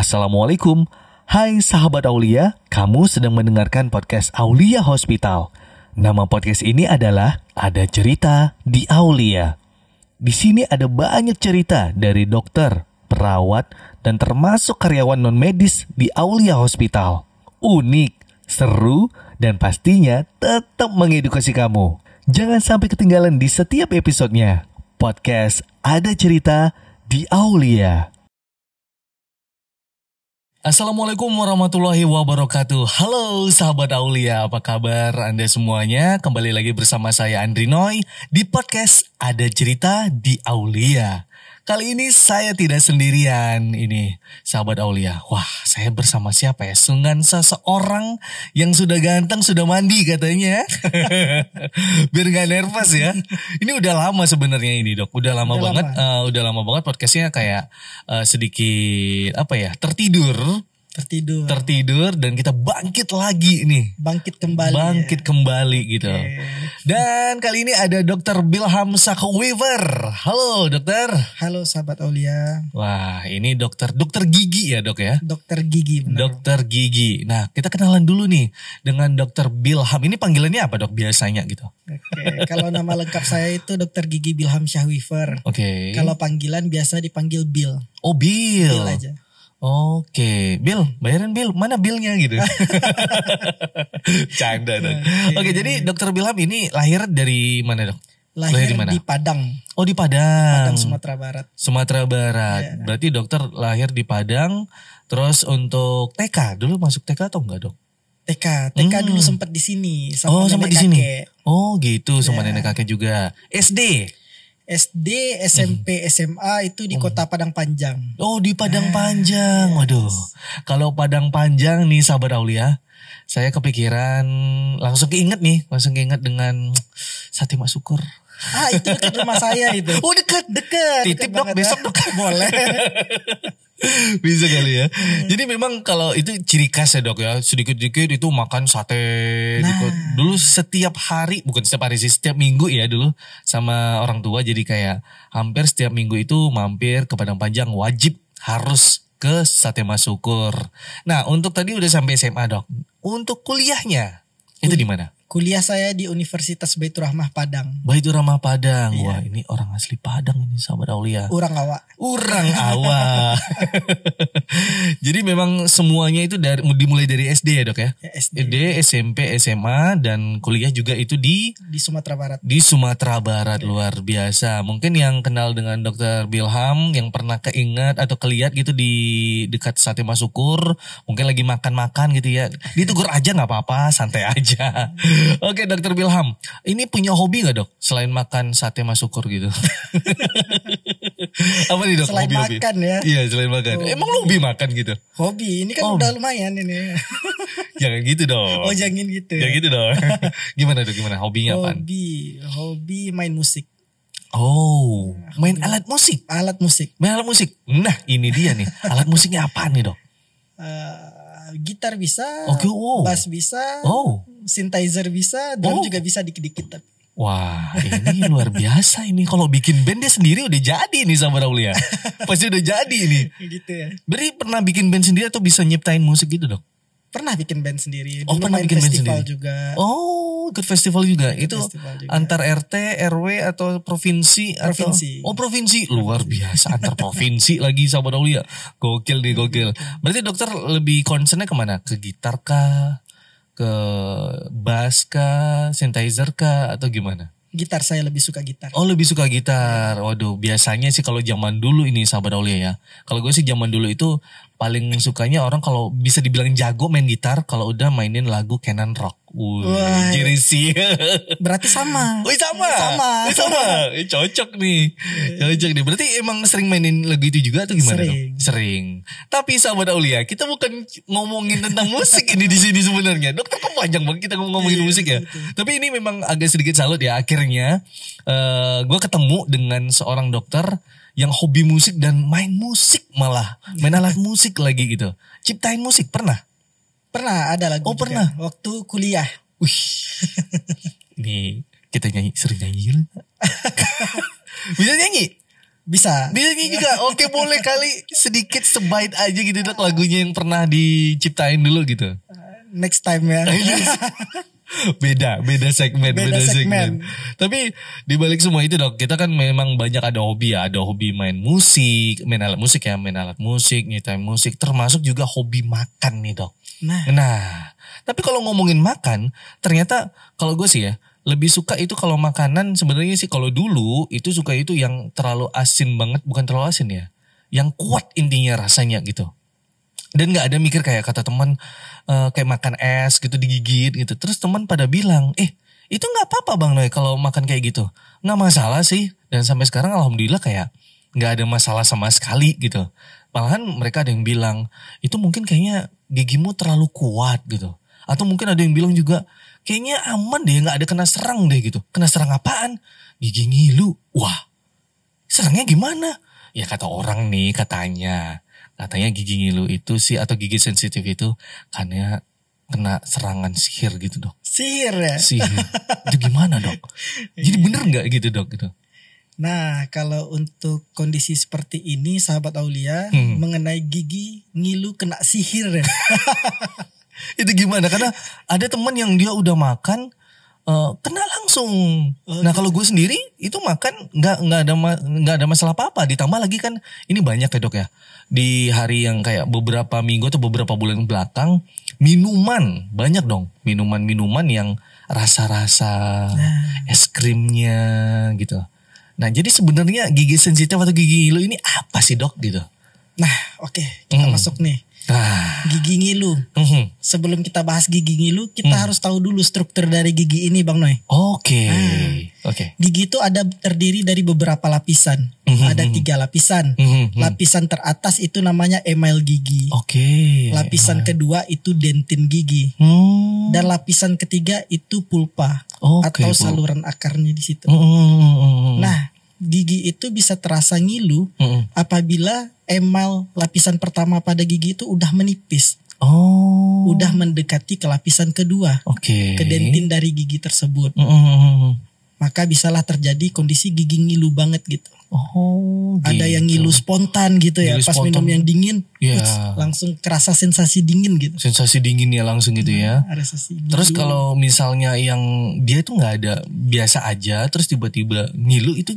Assalamualaikum. Hai sahabat Aulia, kamu sedang mendengarkan podcast Aulia Hospital. Nama podcast ini adalah Ada Cerita di Aulia. Di sini ada banyak cerita dari dokter, perawat, dan termasuk karyawan non-medis di Aulia Hospital. Unik, seru, dan pastinya tetap mengedukasi kamu. Jangan sampai ketinggalan di setiap episodenya. Podcast Ada Cerita di Aulia. Assalamualaikum warahmatullahi wabarakatuh Halo sahabat Aulia, apa kabar Anda semuanya? Kembali lagi bersama saya Andri Noy di podcast Ada Cerita di Aulia Kali ini saya tidak sendirian ini sahabat Aulia. Wah saya bersama siapa ya? Sungan seseorang yang sudah ganteng sudah mandi katanya. Biar nggak nervous ya. Ini udah lama sebenarnya ini dok. Udah lama Udah banget. lama. eh, udah lama banget podcastnya kayak eh, sedikit apa ya tertidur. Tertidur Tertidur dan kita bangkit lagi nih. bangkit kembali Bangkit kembali gitu. Dan kali ini ada Dr. Bilham Weaver. Halo dokter. halo sahabat Aulia Wah, ini dokter dokter gigi ya, Dok ya? dokter gigi benar Dokter gigi. Nah, kita kenalan dulu nih dengan dokter Bilham. Ini panggilannya apa, Dok? Biasanya gitu. Oke, kalau nama lengkap saya itu dokter gigi Bilham Syahwifer Oke. kalau panggilan biasa dipanggil Bill Oh, Bill. Bill aja Oke, Bill, bayaran Bill, mana Billnya gitu? Canda dok. Oke, jadi dokter Bilham ini lahir dari mana dok? lahir di mana? di Padang Oh di Padang. Padang Sumatera Barat Sumatera Barat. Iya. Berarti dokter lahir di Padang. Terus untuk TK dulu masuk TK atau enggak dok? TK TK Hmm. dulu sempat di sini oh sama sampai nenek di sini. kakek. Oh gitu sama Iya. nenek kakek juga. SD. SD SMP SMA itu di kota Padang Panjang Oh di Padang Ah, Panjang. yes. Waduh. Kalau Padang Panjang nih sahabat Aulia. Saya kepikiran langsung keinget nih. Langsung keinget dengan sate mak syukur. ah itu dekat rumah saya itu Oh dekat. dekat Titip dok besok dok. boleh Bisa kali ya. Jadi memang kalau itu ciri khas ya dok ya. Sedikit-sedikit itu makan sate. Nah. Diko- Dulu setiap hari, bukan setiap hari sih, setiap minggu ya dulu sama orang tua. Jadi kayak hampir setiap minggu itu mampir ke Padang Panjang wajib harus ke Sate Masukur. Nah untuk tadi udah sampai SMA dok. Untuk kuliahnya itu di mana? Kuliah saya di Universitas Baitur Rahmah Padang Baitur Rahmah Padang. Iya. Wah ini orang asli Padang ini sahabat Aulia. orang awak Urang awak. Jadi memang semuanya itu dari dimulai dari SD ya dok ya. ya, SD SD, SMP, SMA dan kuliah juga itu di di Sumatera Barat. di Sumatera Barat luar biasa. Mungkin yang kenal dengan Dokter Bilham yang pernah keinget atau keliat gitu di dekat Sate Masukur, mungkin lagi makan-makan gitu ya. Ditegur aja nggak apa-apa, santai aja. Oke Dokter Bilham, ini punya hobi nggak dok selain makan Sate Masukur gitu? Apa nih dok? Selain hobi-hobi? makan ya. Iya selain makan. Hobi. Emang lu hobi makan gitu? Hobi, ini kan Oh. udah lumayan ini. Jangan gitu dong. Oh jangan gitu. Jangan gitu dong. gimana dok? Gimana? Hobinya apaan? Hobi, hobi main musik, Oh, main alat musik. alat musik. Main alat musik. Nah, ini dia nih. Alat musiknya apa nih, Dok? Eh, gitar bisa, Oke, wow. bass bisa, Oh. synthesizer bisa, drum Oh. juga bisa dikit-dikit. tapi. Wah, ini luar biasa ini. Kalau bikin band dia sendiri udah jadi nih sama Aulia. Pasti udah jadi nih. Gitu ya. Berarti pernah bikin band sendiri atau bisa nyiptain musik gitu, Dok? Pernah bikin band sendiri. Oh, Dulu pernah main bikin band festival sendiri. juga. Oh, ikut festival juga. Itu festival juga. antar RT, RW atau provinsi Provinsi. atau Oh, provinsi. Luar biasa antar provinsi lagi sama Aulia. Gokil nih, gokil. Berarti dokter lebih concernnya ke mana? Ke gitar kah? Ke bass kah? Synthesizer kah? Atau gimana? Gitar saya lebih suka gitar. Oh lebih suka gitar. Waduh biasanya sih kalau zaman dulu ini sahabat Aulia ya. Kalau gue sih zaman dulu itu paling sukanya orang kalau bisa dibilang jago main gitar kalau udah mainin lagu Canon Rock. Wih, Wah. jerisi. Berarti sama. Wih sama. Sama. Wih, sama. Eh, cocok nih. Cocok nih. Berarti emang sering mainin lagu itu juga atau gimana Sering. dong? Sering. Tapi sahabat Aulia, kita bukan ngomongin tentang musik ini di sini sebenarnya. Dokter kok panjang banget kita ngomongin Iya, musik ya. Tapi ini memang agak sedikit salut ya. Akhirnya eh gue ketemu dengan seorang dokter yang hobi musik dan main musik malah. Main alat musik lagi gitu. Ciptain musik pernah? Pernah ada lagu Oh, juga. pernah. Waktu kuliah. Wih. Ini kita nyanyi sering nyanyi. Bisa nyanyi? Bisa. Bisa nyanyi juga. Oke boleh kali sedikit sebait aja gitu dok lagunya yang pernah diciptain dulu gitu. Next time ya. beda beda segmen beda, Beda segmen. segmen. tapi di balik semua itu dok kita kan memang banyak ada hobi ya. Ada hobi main musik main alat musik ya main alat musik nyiptain musik. Termasuk juga hobi makan nih dok. Nah, nah tapi kalau ngomongin makan ternyata kalau gue sih ya lebih suka itu kalau makanan sebenarnya sih kalau dulu itu suka itu yang terlalu asin banget. Bukan terlalu asin ya yang kuat intinya rasanya gitu dan nggak ada mikir kayak kata teman eh, kayak makan es gitu digigit gitu. Terus teman pada bilang eh itu nggak apa-apa bang Noy kalau makan kayak gitu. Nggak masalah sih. Dan sampai sekarang alhamdulillah kayak nggak ada masalah sama sekali gitu. Malahan mereka ada yang bilang itu mungkin kayaknya gigimu terlalu kuat gitu. Atau mungkin ada yang bilang juga kayaknya aman deh nggak ada kena serang deh gitu. Kena serang apaan? Gigi ngilu. Wah serangnya gimana? Ya kata orang nih katanya katanya gigi ngilu itu sih atau gigi sensitif itu karena kena serangan sihir gitu dok. Sihir ya. sihir. Itu gimana dok? Jadi bener nggak gitu dok gitu? Nah, kalau untuk kondisi seperti ini sahabat Aulia Hmm. mengenai gigi ngilu kena sihir ya. itu gimana? Karena ada teman yang dia udah makan eh, kena langsung. Nah kalau gue sendiri itu makan nggak nggak ada nggak ada masalah apa apa ditambah lagi kan ini banyak ya dok ya di hari yang kayak beberapa minggu atau beberapa bulan belakang minuman banyak dong minuman minuman yang rasa-rasa es krimnya gitu nah jadi sebenarnya gigi sensitif atau gigi ngilu ini apa sih dok gitu Nah, oke, kita Hmm. masuk nih. Nah Gigi ngilu. mhm. Sebelum kita bahas gigi ngilu, kita Hmm. harus tahu dulu struktur dari gigi ini, Bang Noy. oke Ah. oke Gigi itu ada terdiri dari beberapa lapisan. Mhm, Ada mhm. tiga lapisan. Mhm, mhm. Lapisan teratas itu namanya email gigi. Oke. Lapisan kedua itu dentin gigi. Hmm. Dan lapisan ketiga itu pulpa Oke, atau saluran akarnya di situ. Hmm, hmm, hmm, hmm. Nah, gigi itu bisa terasa ngilu Hmm. apabila emal lapisan pertama pada gigi itu udah menipis, Oh. udah mendekati ke lapisan kedua, Oke. ke dentin dari gigi tersebut. Hmm, hmm, hmm, hmm. Maka bisalah terjadi kondisi gigi ngilu banget gitu. Oh. Ada yang gitu. ngilu spontan gitu ya, Ngilu pas spontan. minum yang dingin, Iya. uts, langsung kerasa sensasi dingin gitu. Sensasi dinginnya langsung gitu ya. Sensasi ngilu. Terus kalau misalnya yang dia itu nggak ada biasa aja, terus tiba-tiba ngilu itu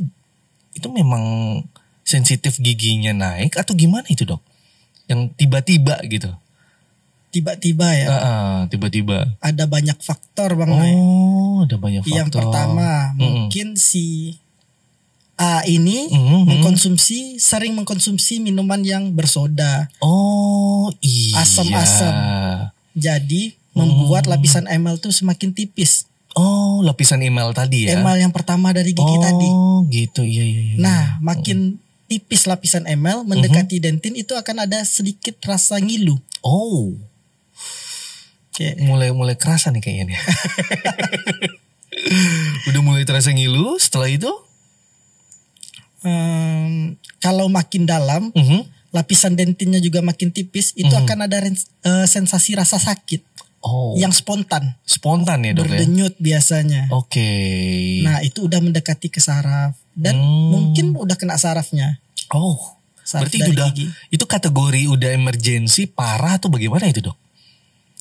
itu memang sensitif giginya naik atau gimana itu dok? Yang tiba-tiba gitu. tiba-tiba ya, tiba-tiba. ada banyak faktor Bang. Oh, ada banyak faktor. Yang pertama, Mm-mm. mungkin si A ini Mhm. mengkonsumsi sering mengkonsumsi minuman yang bersoda. Oh iya. Asam-asam. Jadi membuat lapisan emal tuh semakin tipis. Oh lapisan email tadi ya. Emal yang pertama dari gigi oh, tadi. gitu iya iya. iya. Nah, makin tipis lapisan emal mendekati dentin itu akan ada sedikit rasa ngilu. Oh Kayak mulai mulai kerasa nih kayaknya. Udah mulai terasa ngilu setelah itu. em, kalau makin dalam, Mhm. lapisan dentinnya juga makin tipis, itu Mhm. akan ada eh, sensasi rasa sakit Oh yang spontan, spontan ya dok ya. berdenyut biasanya. Oke. Nah, itu udah mendekati ke saraf dan Hmm. mungkin udah kena sarafnya. oh Saraf berarti itu udah gigi. itu kategori udah emergensi parah atau bagaimana itu dok?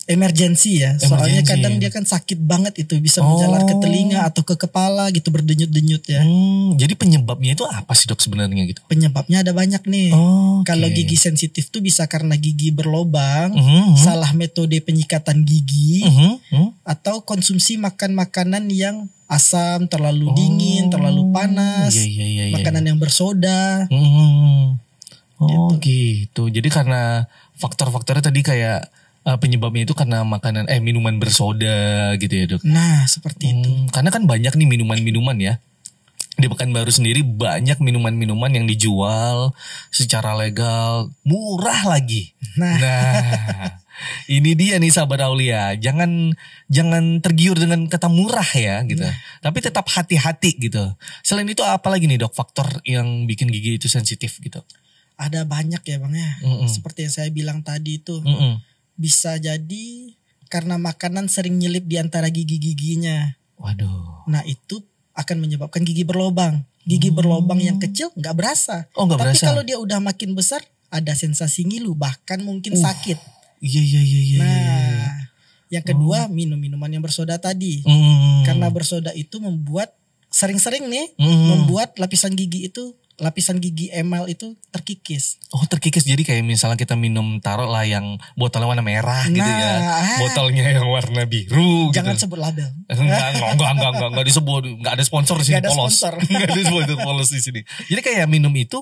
Emergensi ya, soalnya Emergensi. kadang dia kan sakit banget itu bisa menjalar ke Oh. telinga atau ke kepala gitu berdenyut-denyut ya. Hmm, jadi penyebabnya itu apa sih dok sebenarnya gitu? Penyebabnya ada banyak nih. Oh, Kalau gigi sensitif tuh bisa karena gigi berlobang, Mhm, mhm. salah metode penyikatan gigi, Mhm, mhm. atau konsumsi makan makanan yang asam, terlalu dingin, terlalu panas, Iya, iya, iya, iya. makanan yang bersoda. Hmm. Oh gitu. Jadi karena faktor-faktornya tadi kayak eh, penyebabnya itu karena makanan eh minuman bersoda gitu ya dok. Nah, seperti itu. Hmm, karena kan banyak nih minuman-minuman ya. Di Pekanbaru sendiri banyak minuman-minuman yang dijual secara legal, murah lagi. Nah. Nah, ini dia nih sahabat Aulia. Jangan jangan tergiur dengan kata murah ya gitu. Tapi tetap hati-hati gitu. Selain itu apa lagi nih dok faktor yang bikin gigi itu sensitif gitu? Ada banyak ya bang ya. Mm-mm. Seperti yang saya bilang tadi itu Mm-mm. Bisa jadi karena makanan sering nyelip di antara gigi-giginya. Waduh. Nah itu akan menyebabkan gigi berlobang. Gigi berlobang yang kecil nggak berasa. Oh nggak Tapi berasa. kalau dia udah makin besar ada sensasi ngilu bahkan mungkin Uh, sakit. Iya iya iya iya. Nah, iya, iya. yang kedua minum minuman yang bersoda tadi. Hmm. Karena bersoda itu membuat sering-sering nih Hmm. membuat lapisan gigi itu lapisan gigi emal itu terkikis. Oh terkikis jadi kayak misalnya kita minum taruh lah yang botolnya warna merah gitu ya. Nah, ah. Botolnya yang warna biru Jangan gitu. sebut label. Enggak, enggak, enggak, enggak, enggak, enggak disebut, enggak ada sponsor di sini Enggak ada polos. sponsor. Enggak ada sponsor polos di sini. Jadi kayak minum itu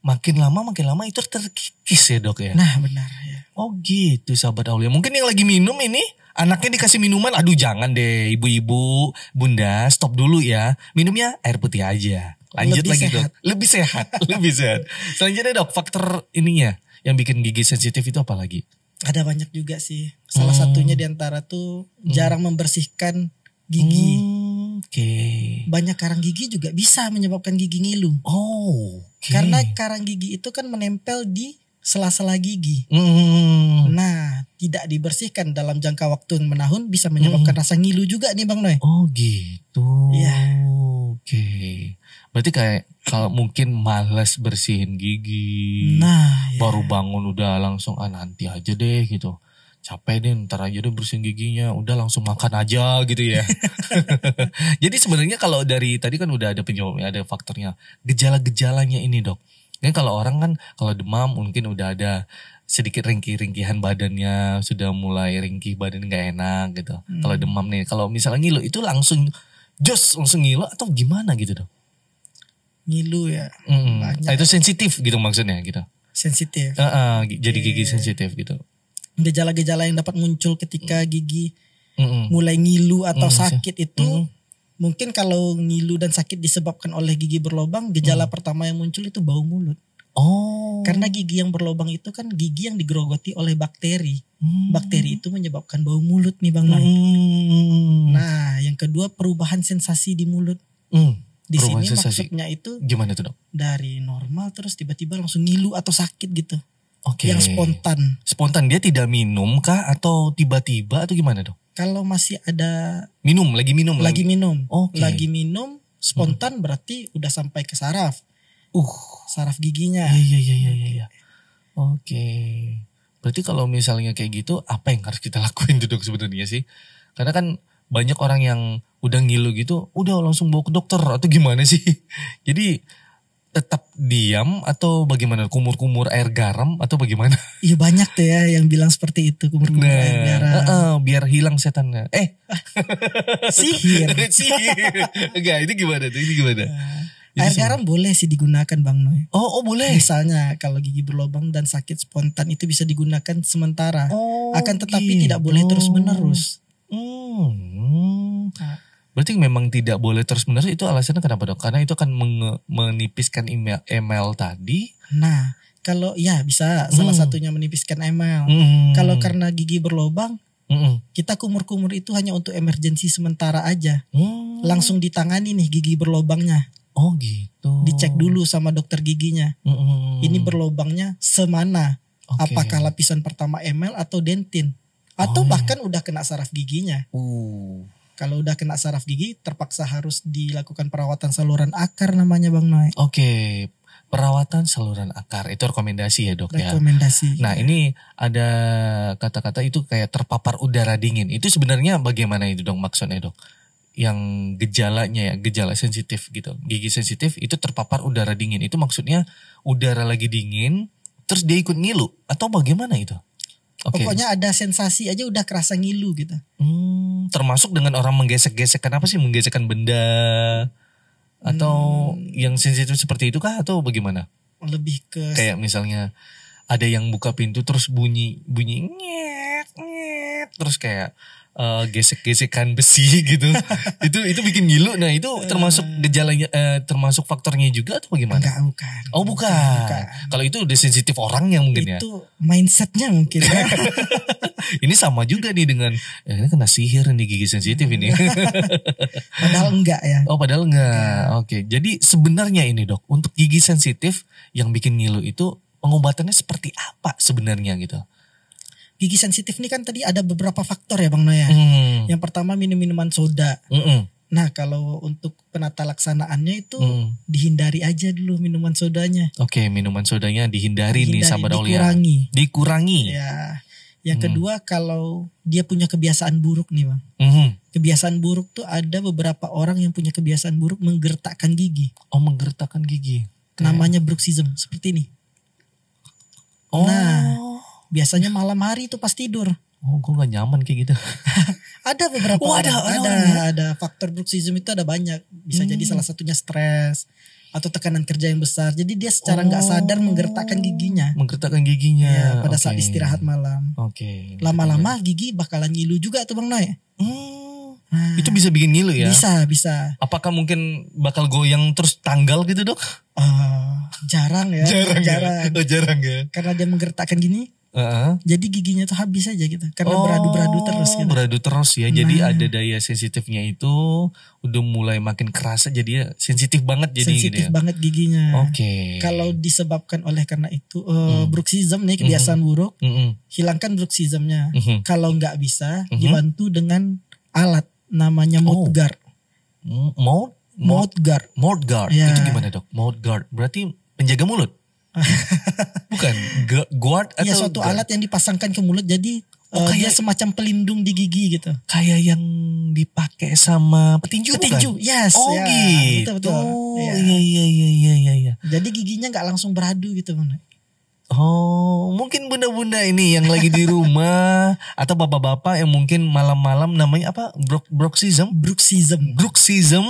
makin lama makin lama itu terkikis ya dok ya. Nah, benar ya. Oh gitu sahabat Aulia. Mungkin yang lagi minum ini anaknya dikasih minuman, aduh jangan deh ibu-ibu, bunda stop dulu ya. Minumnya air putih aja. Lanjut Lebih lagi sehat. dok. Lebih sehat, lebih sehat. Selanjutnya dok, faktor ininya yang bikin gigi sensitif itu apa lagi? Ada banyak juga sih. Salah Hmm. satunya di antara tuh jarang membersihkan gigi. Hmm, Oke. Banyak karang gigi juga bisa menyebabkan gigi ngilu. Oh. oke. Karena karang gigi itu kan menempel di sela-sela gigi. Hmm. Nah, tidak dibersihkan dalam jangka waktu yang menahun bisa menyebabkan rasa ngilu juga nih Bang Noy. Oh gitu. Iya. Oke. Berarti kayak kalau mungkin malas bersihin gigi. Nah, ya. baru bangun udah langsung ah nanti aja deh gitu. Capek deh ntar aja deh bersihin giginya. Udah langsung makan aja gitu ya. Jadi sebenarnya kalau dari tadi kan udah ada penyebabnya, ada faktornya. Gejala-gejalanya ini dok. Kan kalau orang kan kalau demam mungkin udah ada sedikit ringkih-ringkihan badannya sudah mulai ringkih badan nggak enak gitu. Kalau demam nih, kalau misalnya ngilu itu langsung jos langsung ngilu atau gimana gitu dok? ngilu ya, Mm. Banyak. Nah, itu sensitif gitu maksudnya gitu. sensitif. Ah, gi- jadi gigi Iya. sensitif gitu. Gejala-gejala yang dapat muncul ketika gigi Mm-mm. mulai ngilu atau Mm, sakit itu Mm. mungkin kalau ngilu dan sakit disebabkan oleh gigi berlobang, gejala pertama yang muncul itu bau mulut. Oh. Karena gigi yang berlobang itu kan gigi yang digerogoti oleh bakteri. Hmm. Bakteri itu menyebabkan bau mulut nih Bang Noy. Hmm. Nah, yang kedua perubahan sensasi di mulut. Hmm. Di Perubahan sini sensasi. maksudnya itu Gimana tuh dok? dari normal terus tiba-tiba langsung ngilu atau sakit gitu. Oke. Yang spontan. Spontan dia tidak minum kah atau tiba-tiba atau gimana dok? Kalau masih ada Minum, lagi minum lagi minum, Oke. lagi minum spontan berarti udah sampai ke saraf, Uh. saraf giginya. Iya iya iya iya iya. iya. Oke. Berarti kalau misalnya kayak gitu, apa yang harus kita lakuin tuh dok sebenarnya sih? Karena kan banyak orang yang udah ngilu gitu, udah langsung bawa ke dokter atau gimana sih? Jadi tetap diam atau bagaimana? Kumur-kumur air garam atau bagaimana? Iya banyak tuh ya yang bilang seperti itu kumur-kumur air Nah, garam. heeh, biar hilang setannya. Eh, Sihir. sihir. Enggak, ini gimana tuh? Ini gimana? Jadi Air garam boleh sih digunakan Bang Noy. Oh, oh boleh. Misalnya kalau gigi berlubang dan sakit spontan itu bisa digunakan sementara. Oh, Akan tetapi gitu. tidak boleh terus menerus. Hmm. Nah. Berarti memang tidak boleh terus menerus itu alasannya kenapa dok? Karena itu akan menipiskan email, email tadi. Nah, kalau ya bisa salah Hmm. satunya menipiskan emel. Hmm. Kalau karena gigi berlubang, Mm-mm. kita kumur-kumur itu hanya untuk emergensi sementara aja. Hmm. Langsung ditangani nih gigi berlubangnya. Oh gitu. Dicek dulu sama dokter giginya. Mm-mm. Ini berlubangnya semana? Oke. Apakah lapisan pertama emel atau dentin? Atau Oh, bahkan udah kena saraf giginya. Uh. Kalau udah kena saraf gigi, terpaksa harus dilakukan perawatan saluran akar namanya Bang Noy. Oke. Perawatan saluran akar itu rekomendasi ya dok ya. Rekomendasi. Nah ini ada kata-kata itu kayak terpapar udara dingin. Itu sebenarnya bagaimana itu dong maksudnya dok? Yang gejalanya ya gejala sensitif gitu. Gigi sensitif itu terpapar udara dingin. Itu maksudnya udara lagi dingin terus dia ikut ngilu atau bagaimana itu? Oke. Pokoknya ada sensasi aja udah kerasa ngilu gitu. Hmm, termasuk dengan orang menggesek-gesek. Kenapa sih menggesekkan benda? Atau Hmm. yang sensitif seperti itu kah atau bagaimana? Lebih ke kayak misalnya ada yang buka pintu terus bunyi bunyi nyet nyet terus kayak eh, gesek-gesekan besi gitu itu itu bikin ngilu nah itu termasuk gejalanya eh, termasuk faktornya juga atau bagaimana enggak bukan. oh bukan, Bukan. kalau itu udah sensitif orangnya mungkin ya Itu mindsetnya mungkin. ya. ini sama juga nih dengan eh, ini kena sihir nih gigi sensitif ini Padahal enggak ya. oh padahal enggak oke jadi sebenarnya ini dok untuk gigi sensitif yang bikin ngilu itu pengobatannya seperti apa sebenarnya gitu Gigi sensitif ini kan tadi ada beberapa faktor ya Bang Noya. Hmm. Yang pertama minum minuman soda. Mm-mm. Nah kalau untuk penata laksanaannya itu Hmm. dihindari aja dulu minuman sodanya. Oke, minuman sodanya dihindari, nih Dihindari, sahabat Aulia. dikurangi. Dikurangi. Ya. Yang Hmm. kedua kalau dia punya kebiasaan buruk nih bang. Mhm. Kebiasaan buruk tuh ada beberapa orang yang punya kebiasaan buruk menggertakkan gigi. Oh, menggertakkan gigi. Kayak- Namanya bruxism seperti ini. Oh. Nah. Biasanya malam hari itu pas tidur. Oh, gue gak nyaman kayak gitu. Ada beberapa Oh, ada, orang. ada ada, orang ada, faktor bruxism itu ada banyak. Bisa Hmm. jadi salah satunya stres atau tekanan kerja yang besar. Jadi dia secara nggak sadar menggertakkan giginya. Menggertakkan giginya. Ya, pada saat Oke. istirahat malam. Oke. Lama-lama gigi bakalan ngilu juga tuh Bang Noy. Hmm. Nah, Itu bisa bikin ngilu ya? Bisa, bisa. Apakah mungkin bakal goyang terus tanggal gitu dok? Ah, jarang ya. ya? Oh, jarang ya. Karena dia menggertakkan gini, Jadi giginya tuh habis aja gitu. Karena beradu-beradu terus gitu. Oh, Beradu terus ya. Jadi Nah. ada daya sensitifnya itu udah mulai makin kerasa jadi ya sensitif banget jadi Sensitif gitu ya. banget giginya. Oke. Kalau disebabkan oleh karena itu eh, Hmm. bruxism nih kebiasaan buruk, Mm-mm. hilangkan bruxismnya. Mhm. Kalau nggak bisa, Mhm. dibantu dengan alat namanya Oh. mouth guard. M- Mouth? Mouth, Mouth guard. mouth guard. Ya. Itu gimana dok? Mouth guard. Berarti penjaga mulut? Bukan. Gu- Guard atau Iya suatu guard? alat yang dipasangkan ke mulut jadi Oh, eh, kayak- dia semacam pelindung di gigi gitu. Kayak yang dipakai sama petinju, Petinju, bukan? yes. Oh ya, gitu. Betul, betul. Iya. Iya iya iya iya iya. iya. Jadi giginya nggak langsung beradu gitu. Bang. Oh, mungkin bunda-bunda ini yang lagi di rumah atau bapak-bapak yang mungkin malam-malam namanya apa? Brok bruxism? Bruxism. Bruxism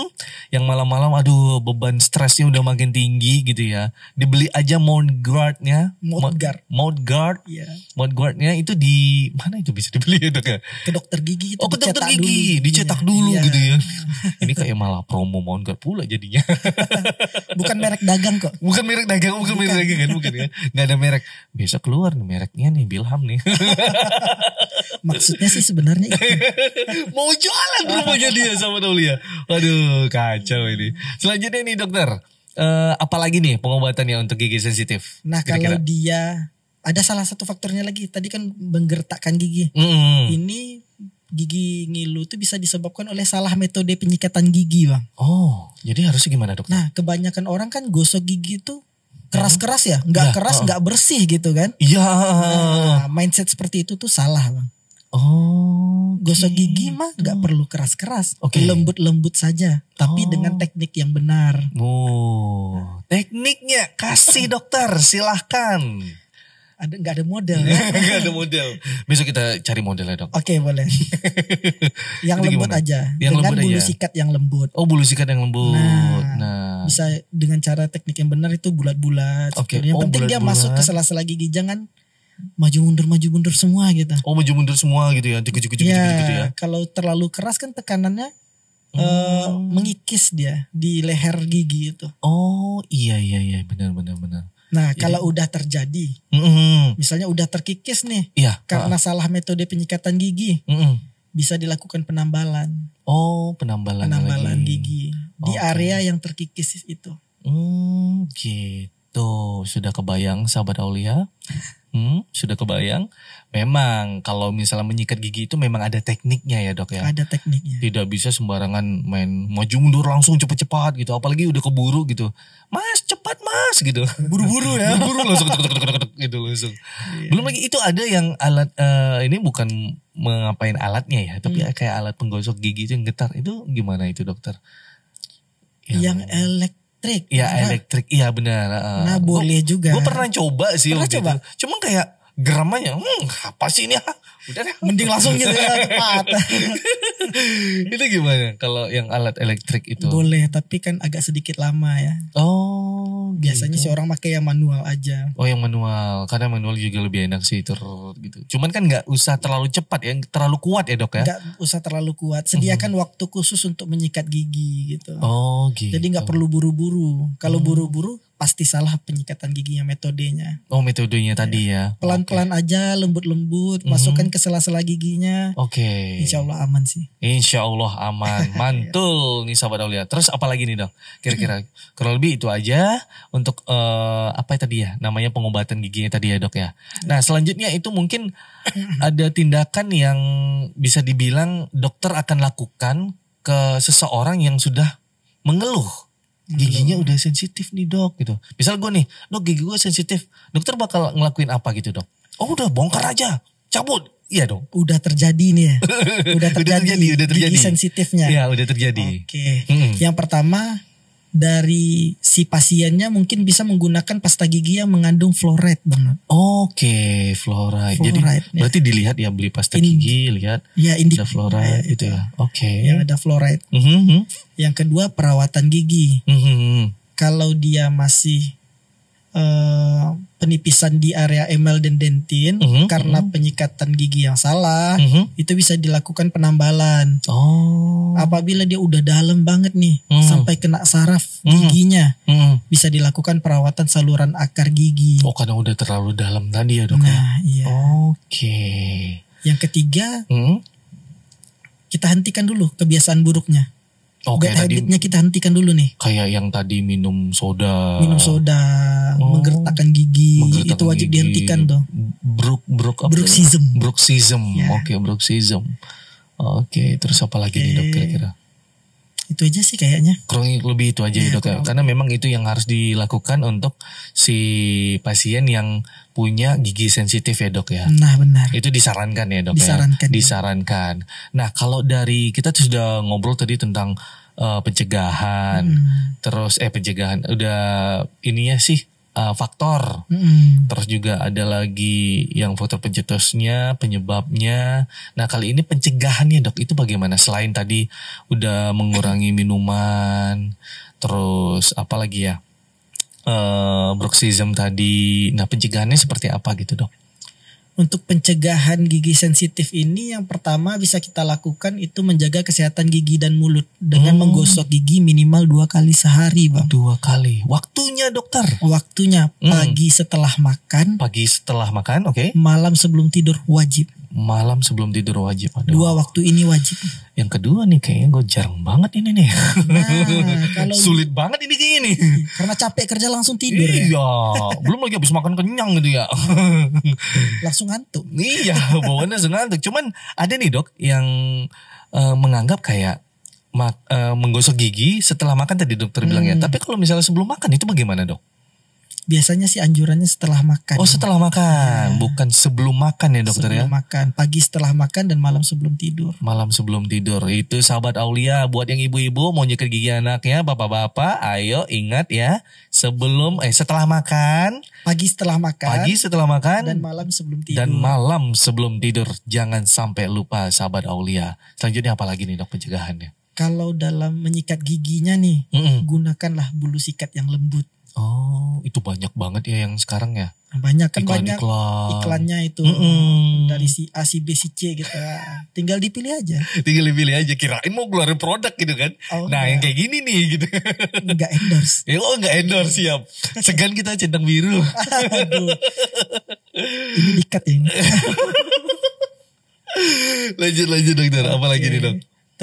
yang malam-malam aduh beban stresnya udah makin tinggi gitu ya. Dibeli aja mouth guardnya. Mouth guard. Mouth guard. Iya. Mouth guardnya itu di mana itu bisa dibeli dok ya? Ke dokter gigi itu Oh ke dokter gigi, dulu. dicetak Iya, dulu iya. gitu ya. Ini kayak malah promo mouth guard pula jadinya. Bukan merek dagang kok. Bukan merek dagang, bukan, merek dagang kan, bukan ya. Gak ada merek. Bisa keluar nih mereknya nih Bilham nih. Maksudnya sih sebenarnya. Mau jualan rupanya dia sama Taulia. Waduh kacau ini. Selanjutnya nih dokter. Eh apalagi nih pengobatannya untuk gigi sensitif? Nah kalau Kira-kira? dia ada salah satu faktornya lagi. Tadi kan menggertakkan gigi. Mm-mm. Ini gigi ngilu itu bisa disebabkan oleh salah metode penyikatan gigi bang. Oh, jadi harusnya gimana dokter? Nah kebanyakan orang kan gosok gigi itu keras-keras ya, nggak Ya, keras, nggak bersih gitu kan. Iya. Nah, mindset seperti itu tuh salah bang. Oh. Gosok gigi mah nggak perlu keras-keras, Oke. lembut-lembut saja, tapi Oh. dengan teknik yang benar. Oh, tekniknya kasih dokter, silahkan. Ada nggak ada model ya? Gak ada model. Besok kita cari modelnya dok. Oke boleh. yang Itu lembut gimana? aja, Yang dengan lembut bulu aja. sikat yang lembut. Oh bulu sikat yang lembut. Nah, Nah, Bisa dengan cara teknik yang benar itu bulat-bulat. Oke. Yang Oh, penting dia bulat-bulat. masuk ke sela-sela gigi jangan maju mundur maju mundur semua gitu. oh maju mundur semua gitu ya, cukup-cukup ya, gitu ya. kalau terlalu keras kan tekanannya eh, Hmm. mengikis dia di leher gigi itu. Oh iya iya iya benar benar benar. Nah, Jadi- kalau udah terjadi, Mm-mm. misalnya udah terkikis nih Iya. karena salah metode penyikatan gigi, ah, mm-mm. bisa dilakukan penambalan, Oh penambalan penambalan lagi. gigi di area yang terkikis itu. Hmm, gitu. Sudah kebayang sahabat Aulia? Hmm, sudah kebayang? Memang kalau misalnya menyikat gigi itu memang ada tekniknya ya dok ya. Ada tekniknya. Tidak bisa sembarangan main maju mundur langsung cepet-cepat gitu. Apalagi udah keburu gitu. Mas cepat mas gitu. Buru-buru ya. Buru langsung tek, tek, tek, gitu langsung. Iya. Belum lagi itu ada yang alat eh, ini bukan mengapain alatnya ya, tapi Hmm. kayak alat penggosok gigi itu yang getar. Itu gimana itu dokter? Yang elektrik. Ya Nah, elektrik, iya benar. Nah, boleh juga. Gue pernah coba sih Pernah coba? itu. Cuma kayak geramanya, hmm apa sih ini? ah? Udah deh. Mending langsung gitu ya cepat. itu gimana kalau yang alat elektrik itu? Boleh, tapi kan agak sedikit lama ya. Oh, Biasanya gitu. sih orang pakai yang manual aja. Oh yang manual, karena manual juga lebih enak sih ter gitu. Cuman kan nggak usah terlalu cepat ya, terlalu kuat ya dok ya. Nggak usah terlalu kuat. Sediakan waktu khusus untuk menyikat gigi gitu. Oh gitu. Jadi nggak perlu buru-buru. Kalau Hmm. buru-buru pasti salah penyikatan giginya metodenya. Oh metodenya tadi ya. Pelan-pelan aja, lembut-lembut, Mhm. masukkan ke sela-sela giginya. Oke. Insya Allah aman sih. Insya Allah aman, mantul nih sahabat Aulia. Terus apa lagi nih dok? Kira-kira kurang lebih itu aja untuk eh, apa tadi ya? Namanya pengobatan giginya tadi ya dok ya. Nah selanjutnya itu mungkin ada tindakan yang bisa dibilang dokter akan lakukan ke seseorang yang sudah mengeluh giginya udah sensitif nih dok gitu. Misal gue nih, dok gigi gue sensitif, dokter bakal ngelakuin apa gitu dok? Oh udah bongkar aja, cabut. Iya dong. Udah terjadi nih ya. Udah terjadi. terjadi, udah terjadi. Gigi sensitifnya. Iya udah terjadi. Oke. Mm-mm. Yang pertama dari si pasiennya mungkin bisa menggunakan pasta gigi yang mengandung fluoride bang. Oke, fluoride. Jadi ya. berarti dilihat ya beli pasta In- gigi, lihat Ya ada fluoride gitu ya. Oke. Yang ada fluoride. Mhm, mhm. Yang kedua perawatan gigi. Mhm, mhm. Kalau dia masih eh, penipisan di area emel dan dentin Mhm, karena penyikatan gigi yang salah, Mhm. itu bisa dilakukan penambalan. Oh. Apabila dia udah dalam banget nih Hmm. sampai kena saraf Hmm. giginya, Mhm. bisa dilakukan perawatan saluran akar gigi. Oh karena udah terlalu dalam tadi ya dok ya. Nah, iya. Oke. Yang ketiga, Mhm. kita hentikan dulu kebiasaan buruknya. Oke Bad tadi habitnya kita hentikan dulu nih. kayak yang tadi minum soda. Minum soda, Oh. menggertakkan gigi, menggertakkan itu wajib gigi. dihentikan tuh. Bruk bruk apa? Bruxism. Bruxism. Ya. Oke, bruxism. Oke, terus apa lagi nih dok Oke. kira-kira? Itu aja sih kayaknya. Kurang lebih itu aja ya dok ya. kurang Karena memang itu yang harus dilakukan untuk si pasien yang punya gigi sensitif ya dok ya. Nah, benar. Itu disarankan ya dok Disarankan, ya? ya. Disarankan. Nah kalau dari kita tuh sudah ngobrol tadi tentang eh, pencegahan. Hmm. Terus eh pencegahan udah ininya sih eh, faktor. Mm-mm. Terus juga ada lagi yang faktor pencetusnya, penyebabnya. Nah kali ini pencegahannya dok itu bagaimana? Selain tadi udah mengurangi minuman, terus apa lagi ya? Eh bruxism tadi. Nah pencegahannya seperti apa gitu dok? Untuk pencegahan gigi sensitif ini yang pertama bisa kita lakukan itu menjaga kesehatan gigi dan mulut dengan Hmm. menggosok gigi minimal dua kali sehari, bang. Dua kali. Waktunya dokter. Waktunya Hmm. pagi setelah makan, Pagi setelah makan, oke. malam sebelum tidur wajib. Malam sebelum tidur wajib. Aduh. Dua waktu ini wajib. Yang kedua nih kayaknya gue jarang banget ini nih. Nah, kalau Sulit banget ini kayaknya nih. karena capek kerja langsung tidur ya, Iya, belum lagi habis makan kenyang gitu ya. langsung ngantuk. iya, bawaannya sengantuk. Cuman ada nih dok yang eh, menganggap kayak mak- eh, menggosok gigi setelah makan tadi dokter bilang ya. Hmm. Tapi kalau misalnya sebelum makan itu bagaimana dok? Biasanya sih anjurannya setelah makan. Oh setelah makan, bukan sebelum makan ya dokter ya. sebelum makan, pagi setelah makan dan malam sebelum tidur. Malam sebelum tidur itu sahabat Aulia buat yang ibu-ibu mau nyeker gigi anaknya bapak-bapak ayo ingat ya sebelum eh setelah makan Pagi setelah makan pagi setelah makan dan malam sebelum tidur. dan malam sebelum tidur jangan sampai lupa sahabat Aulia. Selanjutnya apa lagi nih dok pencegahannya? Kalau dalam menyikat giginya nih, Mm-mm. gunakanlah bulu sikat yang lembut. Oh itu banyak banget ya yang sekarang ya Banyak kan iklan banyak iklan. iklannya itu Mm-mm. dari si A, si B, si C gitu. Tinggal dipilih aja. Tinggal pilih aja kirain mau keluarin produk gitu kan. Oh, nah enggak. yang kayak gini nih gitu. Enggak endorse. ya oh nggak endorse siap. Segan kita centang biru. Aduh. Ini dikat ya ini. lanjut lanjut dokter. Apa lagi nih dok?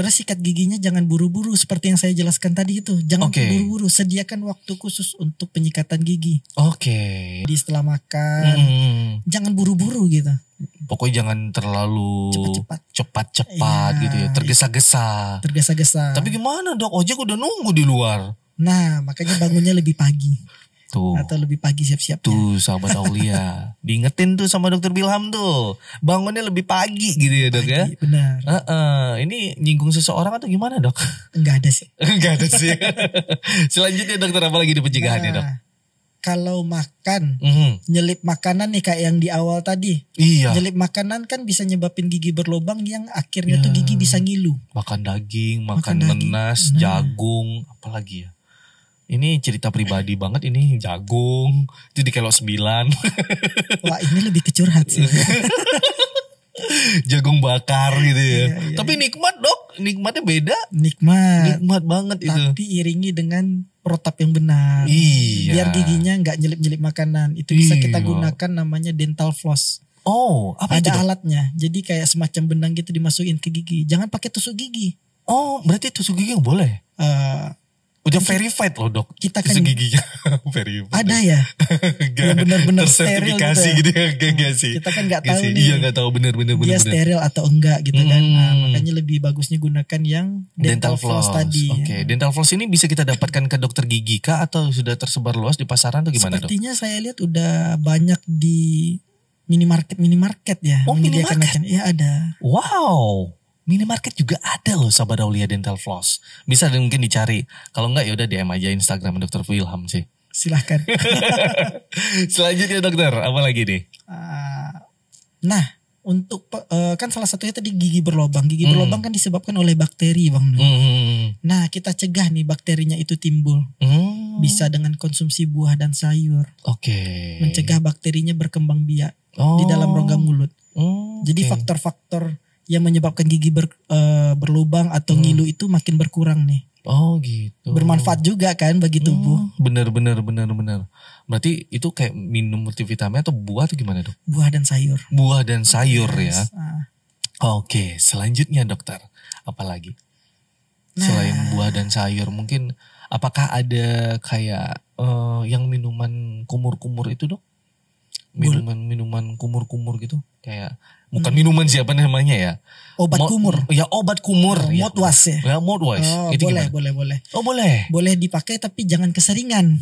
Terus sikat giginya jangan buru-buru seperti yang saya jelaskan tadi itu. Jangan Oke. buru-buru, sediakan waktu khusus untuk penyikatan gigi. Oke. Jadi setelah makan, Hmm. jangan buru-buru gitu. Pokoknya jangan terlalu Cepat-cepat. cepat-cepat Iya, gitu ya, tergesa-gesa. Tergesa-gesa. Tapi gimana dok? Ojek udah nunggu di luar. Nah, makanya bangunnya lebih pagi Tuh. atau lebih pagi siap-siap. Tuh sahabat Aulia. Diingetin tuh sama dokter Bilham tuh. Bangunnya lebih pagi gitu ya dok ya. Benar. Heeh. Ini nyinggung seseorang atau gimana dok? Enggak ada sih. Enggak ada sih. Selanjutnya dokter apa lagi di pencegahannya dok? Nah, kalau makan, Mhm. nyelip makanan nih kayak yang di awal tadi. Iya. Nyelip makanan kan bisa nyebabin gigi berlubang yang akhirnya Ya. tuh gigi bisa ngilu. Makan daging, makan, Makan daging. nenas, Nah. jagung, apalagi ya? Ini cerita pribadi banget ini jagung. Itu di kilo 9. Wah ini lebih kecurhat sih. jagung bakar gitu ya. Iya, iya, Tapi nikmat dok, nikmatnya beda. Nikmat. Nikmat banget itu. Tapi iringi dengan protap yang benar. Iya. Biar giginya nggak nyelip-nyelip makanan. Itu bisa kita Iya. gunakan namanya dental floss. Oh, apa itu Ada dok? alatnya. Jadi kayak semacam benang gitu dimasukin ke gigi. Jangan pakai tusuk gigi. Oh, berarti tusuk gigi boleh? Eh, Udah verified loh dok. Kita kan- giginya verified. Ada ya. Gak benar-benar steril gitu gitu ya. ya. Gak, gak sih. Kita kan nggak Gak tahu sih. nih. Iya gak tahu bener-bener. Dia bener, steril atau enggak gitu kan. Nah, Hmm. makanya lebih bagusnya gunakan yang dental, floss, tadi. Oke, dental floss ini bisa kita dapatkan ke dokter gigi kah atau sudah tersebar luas di pasaran atau gimana dok? Sepertinya saya lihat udah banyak di minimarket minimarket ya. Oh, minimarket? macam- Iya ada. Wow, minimarket juga ada loh sahabat Aulia dental floss. Bisa mungkin dicari. Kalau enggak ya udah DM aja Instagram dokter Wilham sih. Silahkan. Selanjutnya dokter, apa lagi nih? Ah, nah, untuk eh, kan salah satunya tadi gigi berlobang. Gigi Hmm. berlobang kan disebabkan oleh bakteri, Bang. Hmm. Nah, kita cegah nih bakterinya itu timbul. Hmm. Bisa dengan konsumsi buah dan sayur. Oke. Mencegah bakterinya berkembang biak Oh. di dalam rongga mulut. Hmm, Jadi faktor-faktor yang menyebabkan gigi ber- eh, berlubang atau Hmm. ngilu itu makin berkurang nih. Oh gitu. Bermanfaat juga kan bagi tubuh. Hmm, bener bener bener bener. Berarti itu kayak minum multivitamin atau buah atau gimana dok? Buah dan sayur. Buah dan sayur ya. Yes. Ah. Oke, selanjutnya dokter, apa lagi? Nah. Selain buah dan sayur, mungkin apakah ada kayak eh, yang minuman kumur-kumur itu dok? Minuman-minuman kumur-kumur gitu, kayak bukan minuman siapa namanya ya? Hmm. Obat Mo- kumur. Ya obat kumur. Oh, ya. mouthwash ya? Ya mouthwash. Oh, itu boleh, gimana? boleh, boleh. Oh boleh. Boleh dipakai tapi jangan keseringan.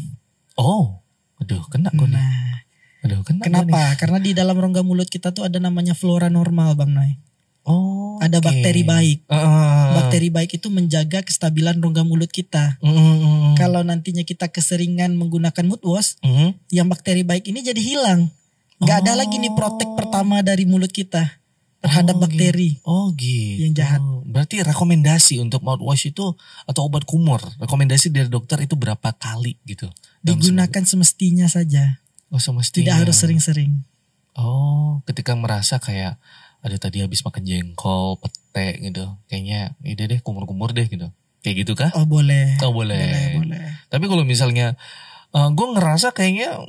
Oh, aduh kena gue nih. Nah, Aduh kena gua nih. kenapa? Karena di dalam rongga mulut kita tuh ada namanya flora normal, Bang Noy. Oh, Ada oke. bakteri baik. Ah. Bakteri baik itu menjaga kestabilan rongga mulut kita. Mm. Kalau nantinya kita keseringan menggunakan mouthwash, Mm. yang bakteri baik ini jadi hilang. Gak ada Oh. lagi nih protek pertama dari mulut kita terhadap Oh, bakteri. Oh gitu. Yang jahat. Berarti rekomendasi untuk mouthwash itu atau obat kumur, rekomendasi dari dokter itu berapa kali gitu? Digunakan semestinya saja? Oh semestinya. tidak harus sering-sering. Oh, ketika merasa kayak ada tadi habis makan jengkol, pete gitu, kayaknya ide deh kumur-kumur deh gitu. Kayak gitu kah? Oh boleh. Oh boleh. Boleh, boleh. Tapi kalau misalnya gue ngerasa kayaknya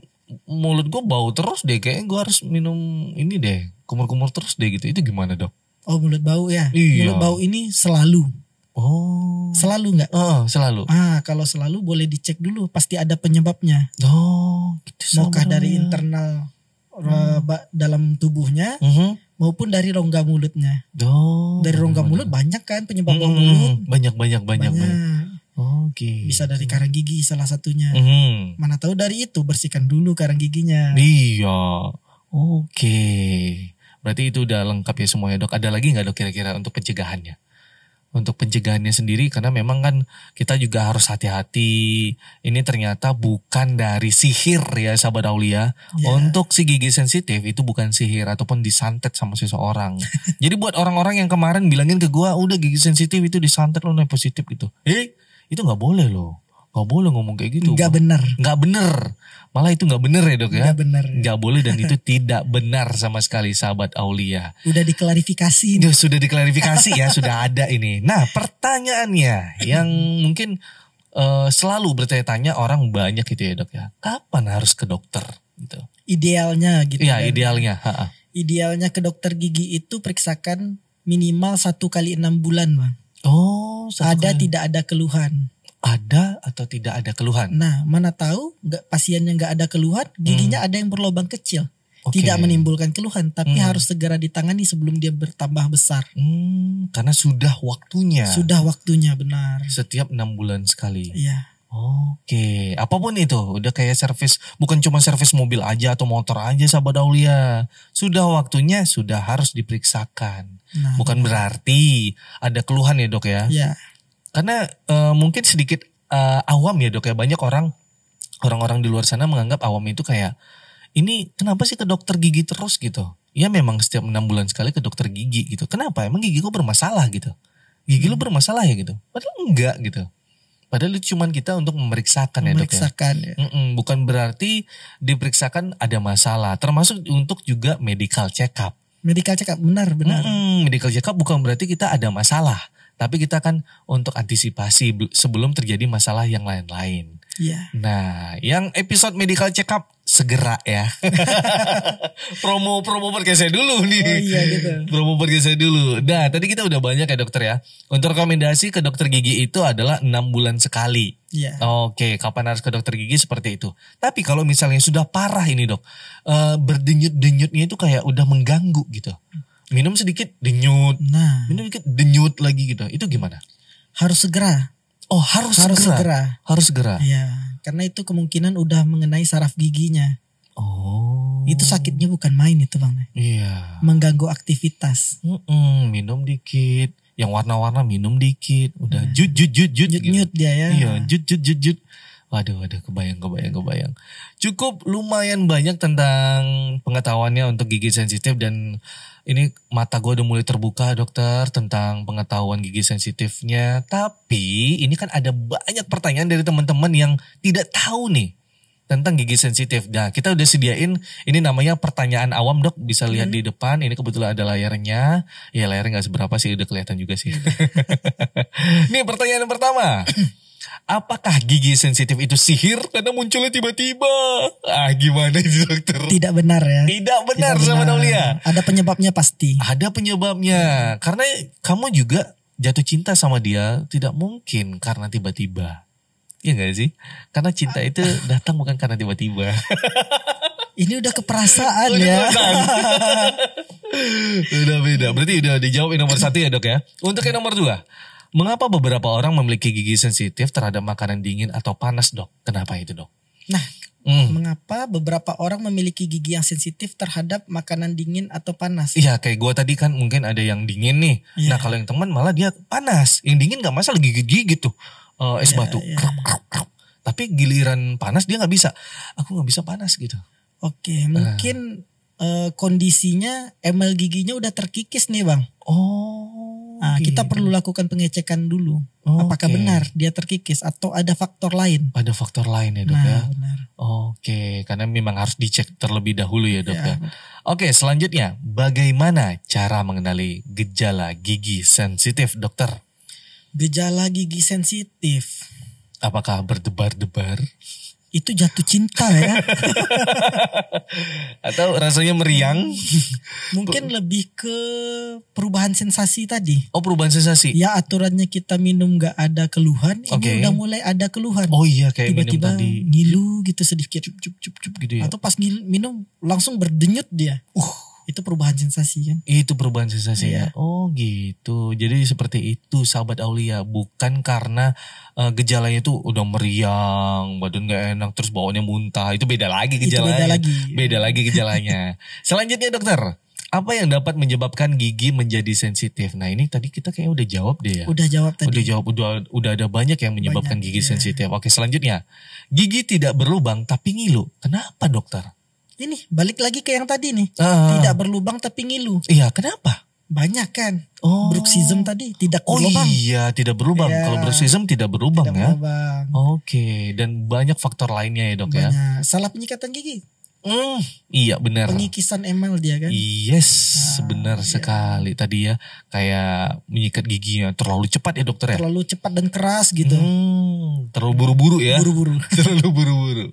mulut gue bau terus deh, kayaknya gue harus minum ini deh, kumur-kumur terus deh gitu. Itu gimana dok? Oh mulut bau ya. Iya. Mulut bau ini selalu, Oh, selalu nggak? oh selalu. Ah kalau selalu boleh dicek dulu, pasti ada penyebabnya. Oh, gitu Maukah dari ya. internal eh, ba- dalam tubuhnya Mhm. maupun dari rongga mulutnya. Oh, Dari rongga mulut banyak kan penyebab bau Mhm. mulut. Banyak, banyak, banyak, Banyak. banyak. Oke. Bisa dari karang gigi salah satunya. Mhm. Mana tahu dari itu bersihkan dulu karang giginya. Iya. Oke. Berarti itu udah lengkap ya semuanya dok. Ada lagi nggak dok kira-kira untuk pencegahannya? Untuk pencegahannya sendiri karena memang kan kita juga harus hati-hati. Ini ternyata bukan dari sihir ya sahabat Aulia. Ya. Untuk si gigi sensitif itu bukan sihir ataupun disantet sama seseorang. Jadi buat orang-orang yang kemarin bilangin ke gua udah gigi sensitif itu disantet lo positif gitu. Eh itu nggak boleh loh. Nggak boleh ngomong kayak gitu. Nggak benar. Nggak bener. Malah itu nggak bener ya dok ya. Nggak benar. Nggak boleh dan itu tidak benar sama sekali sahabat Aulia. Udah diklarifikasi. Itu sudah diklarifikasi ya, sudah ada ini. Nah pertanyaannya yang mungkin eh, selalu bertanya-tanya orang banyak gitu ya dok ya. Kapan harus ke dokter? Gitu. Idealnya gitu. Iya kan. idealnya. Ha-ha. Idealnya ke dokter gigi itu periksakan minimal satu kali enam bulan bang. Oh satu Ada kali. tidak ada keluhan. ada atau tidak ada keluhan? Nah mana tahu nggak pasiennya nggak ada keluhan, giginya ada yang berlubang kecil. Hmm. Oke. Tidak menimbulkan keluhan, tapi Hmm. harus segera ditangani sebelum dia bertambah besar. Hmm, karena sudah waktunya. Sudah waktunya benar. Setiap enam bulan sekali. Iya. Oke, apa pun itu, udah kayak servis, bukan cuma servis mobil aja atau motor aja sahabat Aulia. Sudah waktunya, sudah harus diperiksakan. Nah, Bukan berarti ada keluhan ya dok ya. ya Karena eh, mungkin sedikit eh, awam ya dok ya, banyak orang, orang-orang di luar sana menganggap awam itu kayak, ini kenapa sih ke dokter gigi terus gitu? Ya memang setiap enam bulan sekali ke dokter gigi gitu. Kenapa? Emang gigi gue bermasalah gitu? Gigi lu bermasalah ya gitu? Padahal enggak gitu. Padahal itu cuman kita untuk memeriksakan ya dok ya. memeriksakan ya. Bukan berarti diperiksakan ada masalah, termasuk untuk juga medical check up. Medical check up benar benar. Mm-mm, medical check up bukan berarti kita ada masalah, tapi kita kan untuk antisipasi bel- sebelum terjadi masalah yang lain-lain. Iya. Nah, yang episode medical check up segera ya. promo promo podcast saya dulu nih. Oh iya gitu. Promo podcast saya dulu. Nah, tadi kita udah banyak ya dokter ya. Untuk rekomendasi ke dokter gigi itu adalah enam bulan sekali. Iya. Oke, kapan harus ke dokter gigi seperti itu. Tapi kalau misalnya sudah parah ini dok, eh, berdenyut-denyutnya itu kayak udah mengganggu gitu. Minum sedikit denyut, Nah, minum sedikit denyut lagi gitu. Itu gimana? harus segera. Oh harus, Harus segera. segera. Harus segera. Iya, karena itu kemungkinan udah mengenai saraf giginya. Oh. Itu sakitnya bukan main itu bang, Iya. mengganggu aktivitas. Mm-mm, minum dikit. Yang warna-warna minum dikit. Udah jut jut jut jut. Nyut gitu. nyut dia ya. Iya, jut jut jut jut. Waduh, waduh, kebayang, kebayang, kebayang. Cukup lumayan banyak tentang pengetahuannya untuk gigi sensitif dan ini mata gue udah mulai terbuka dokter tentang pengetahuan gigi sensitifnya. Tapi ini kan ada banyak pertanyaan dari teman-teman yang tidak tahu nih tentang gigi sensitif. Nah, kita udah sediain ini namanya pertanyaan awam dok, bisa lihat di depan. Ini kebetulan ada layarnya. Ya layarnya nggak seberapa sih, udah kelihatan juga sih. Nih pertanyaan yang pertama. Apakah gigi sensitif itu sihir karena munculnya tiba-tiba? Ah gimana itu dokter? Tidak benar ya. Tidak benar Tidak sama. Aulia. Ada penyebabnya pasti. Ada penyebabnya. Karena kamu juga jatuh cinta sama dia tidak mungkin karena tiba-tiba. Iya gak sih? Karena cinta itu datang bukan karena tiba-tiba. Ini udah keperasaan Udah ya. udah beda. Berarti udah dijawab yang nomor satu ya dok ya. Untuk yang nomor dua. Mengapa beberapa orang memiliki gigi sensitif terhadap makanan dingin atau panas dok? Kenapa itu dok? Nah, Hmm. mengapa beberapa orang memiliki gigi yang sensitif terhadap makanan dingin atau panas? Iya kayak gua tadi kan mungkin ada yang dingin nih. Iya. Nah kalau yang teman malah dia panas. Yang dingin gak masalah gigit-gigit tuh. Eh, es Iya, batu. iya. Krap, krap, krap. Tapi giliran panas dia nggak bisa. Aku nggak bisa panas gitu. Oke, mungkin eh, kondisinya emel giginya udah terkikis nih bang. Oh. Nah, kita gitu. perlu lakukan pengecekan dulu. Oke. Apakah benar dia terkikis atau ada faktor lain? Ada faktor lain ya dok nah, ya. benar. Oke, karena memang harus dicek terlebih dahulu ya dok ya. Ya, Oke, selanjutnya bagaimana cara mengenali gejala gigi sensitif dokter? Gejala gigi sensitif Apakah berdebar-debar itu jatuh cinta ya. atau rasanya meriang? Mungkin lebih ke perubahan sensasi tadi. Oh perubahan sensasi. Ya aturannya kita minum gak ada keluhan, Oke. ini udah mulai ada keluhan. Oh iya kayak minum Tiba-tiba tadi. ngilu gitu sedikit. Cup cup cup gitu ya. Atau pas ngil- minum langsung berdenyut dia. Uh, itu perubahan sensasi kan. Itu perubahan sensasi ya. Iya. Oh gitu. Jadi seperti itu sahabat Aulia. Bukan karena eh, gejalanya itu udah meriang, badan gak enak, terus bawaannya muntah. Itu beda lagi Itu gejalanya. beda lagi. Beda lagi gejalanya. Selanjutnya dokter. Apa yang dapat menyebabkan gigi menjadi sensitif? Nah ini tadi kita kayaknya udah jawab deh ya. Udah jawab tadi. Udah jawab, udah, udah ada banyak yang menyebabkan Banyak, gigi iya. sensitif. Oke selanjutnya. Gigi tidak berlubang tapi ngilu. Kenapa dokter? Ini balik lagi ke yang tadi nih. Ah, Tidak berlubang tapi ngilu. Iya kenapa? Banyak kan. Oh. Bruxism tadi tidak Oh berlubang. iya tidak berlubang. Iya. Kalau bruxism tidak berlubang Tidak ya. berlubang. Oke dan banyak faktor lainnya ya dok ya. Banyak. Salah penyikatan gigi. Hmm, iya benar. Pengikisan emel dia kan. Yes, Ah, benar iya. sekali tadi ya kayak menyikat giginya terlalu cepat ya dokter ya. Terlalu cepat dan keras gitu. Hmm, terlalu buru-buru ya. Buru-buru. terlalu buru-buru.